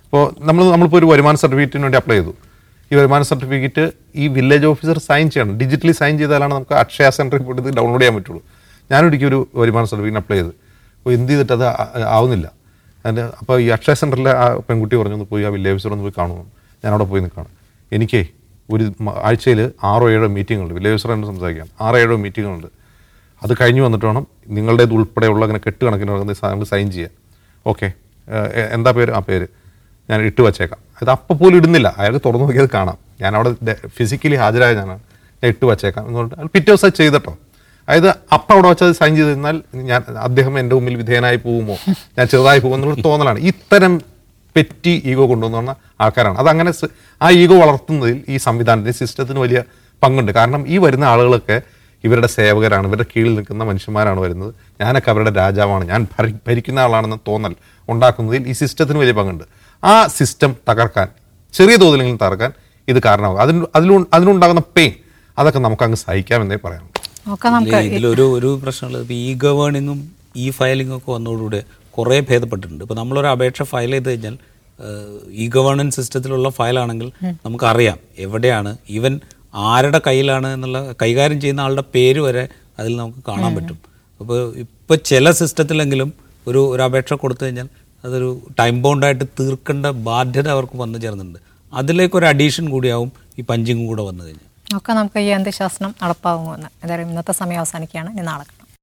അപ്പോൾ നമ്മൾ നമ്മളിപ്പോൾ ഒരു വരുമാന സർട്ടിഫിക്കറ്റിന് വേണ്ടി അപ്ലൈ ചെയ്തു. ഈ വരുമാന സർട്ടിഫിക്കറ്റ് ഈ വില്ലേജ് ഓഫീസർ സൈൻ ചെയ്യണം. ഡിജിറ്റലി സൈൻ ചെയ്താലാണ് നമുക്ക് അക്ഷയ സെന്ററിൽ പോയിട്ട് ഡൗൺലോഡ് ചെയ്യാൻ പറ്റുള്ളൂ. ഞാനൊരിക്കലും ഒരു വരുമാന സർട്ടിഫിക്കറ്റിന് അപ്ലൈ ചെയ്ത്. അപ്പോൾ എന്ത് ചെയ്തിട്ട് അത് ആവുന്നില്ല. അതിന്റെ അപ്പോൾ ഈ അക്ഷയ സെന്ററിലെ ആ പെൺകുട്ടി പറഞ്ഞു ഒന്ന് പോയി ആ വില്ലേജ് ഓഫീസർ ഒന്ന് പോയി കാണുന്നു ഞാൻ അവിടെ പോയി നിൽക്കുകയാണ്. എനിക്കേ ഒരു ആഴ്ചയിൽ ആറോ ഏഴോ മീറ്റിങ്ങുണ്ട് വില്ലേജ് ഓഫീസറായിട്ട് സംസാരിക്കാം ആറോ ഏഴോ മീറ്റിങ്ങുണ്ട് അത് കഴിഞ്ഞ് വന്നിട്ട് വേണം നിങ്ങളുടേത് ഉൾപ്പെടെയുള്ള അങ്ങനെ കെട്ടുകണക്കിന് നടക്കുന്ന സാധനങ്ങൾ സൈൻ ചെയ്യാൻ. ഓക്കെ എന്താ പേര്? ആ പേര്. ഞാൻ ഇട്ട് വച്ചേക്കാം. അത് അപ്പോൾ പോലും ഇടുന്നില്ല. അയാൾക്ക് തുറന്നു നോക്കിയത് കാണാം. ഞാൻ അവിടെ ഫിസിക്കലി ഹാജരായ ഞാനാണ്. ഞാൻ ഇട്ട് വച്ചേക്കാം എന്ന് പറഞ്ഞിട്ട് പിറ്റേ ദിവസം ചെയ്തിട്ടോ. അതായത് അപ്പം അവിടെ വെച്ചത് സൈൻ ചെയ്ത് തന്നാൽ ഞാൻ അദ്ദേഹം എന്റെ മുമ്പിൽ വിധേയനായി പോകുമോ? ഞാൻ ചെറുതായി പോകുമോ എന്നുള്ള തോന്നലാണ്. ഇത്തരം പെറ്റി ഈഗോ കൊണ്ടുവന്ന ആൾക്കാരാണ്. അതങ്ങനെ ആ ഈഗോ വളർത്തുന്നതിൽ ഈ സംവിധാനത്തിന് സിസ്റ്റത്തിന് വലിയ പങ്കുണ്ട്. കാരണം ഈ വരുന്ന ആളുകളൊക്കെ ഇവരുടെ സേവകരാണ് ഇവരുടെ കീഴിൽ നിൽക്കുന്ന മനുഷ്യന്മാരാണ് വരുന്നത്. ഞാനൊക്കെ അവരുടെ രാജാവാണ്. ഞാൻ ഭരി- ഭരിക്കുന്ന ആളാണെന്ന് തോന്നൽ ഉണ്ടാക്കുന്നതിൽ ഈ സിസ്റ്റത്തിന് വലിയ പങ്കുണ്ട്. ആ സിസ്റ്റം തകർക്കാൻ ചെറിയ തോതിലെങ്കിലും തകർക്കാൻ ഇത് കാരണമാകും. അതിന് അതിലു അതിനുണ്ടാകുന്ന പെയിൻ അതൊക്കെ നമുക്ക് അങ്ങ് സഹിക്കാമെന്നേ പറയാം ഇതിലൊരു ഒരു പ്രശ്നമുള്ളത് ഇപ്പോൾ ഈ ഗവേണിങ്ങും ഈ ഫയലിങ്ങും ഒക്കെ വന്നതോടുകൂടെ കുറേ ഭേദപ്പെട്ടിട്ടുണ്ട്. ഇപ്പോൾ നമ്മളൊരു അപേക്ഷ ഫയൽ ചെയ്ത് കഴിഞ്ഞാൽ ഈ ഗവേണൻസ് സിസ്റ്റത്തിലുള്ള ഫയലാണെങ്കിൽ നമുക്കറിയാം എവിടെയാണ് ഈവൻ ആരുടെ കയ്യിലാണ് എന്നുള്ള കൈകാര്യം ചെയ്യുന്ന ആളുടെ പേര് വരെ അതിൽ നമുക്ക് കാണാൻ പറ്റും. അപ്പോൾ ഇപ്പോൾ ചില സിസ്റ്റത്തിലെങ്കിലും ഒരു ഒരു അപേക്ഷ കൊടുത്തു കഴിഞ്ഞാൽ അതൊരു ടൈം ബൗണ്ടായിട്ട് തീർക്കേണ്ട ബാധ്യത അവർക്ക് വന്നു ചേർന്നുണ്ട് അതിലേക്ക് ഒരു അഡീഷൻ കൂടിയാവും ഈ പഞ്ചിങ്ങും കൂടെ വന്നു കഴിഞ്ഞാൽ. ഒക്കെ നമുക്ക് ഈ അന്ത്യശാസനം നടപ്പാകുമെന്ന്. എന്തായാലും ഇന്നത്തെ സമയം അവസാനിക്കുകയാണ്. നാളെ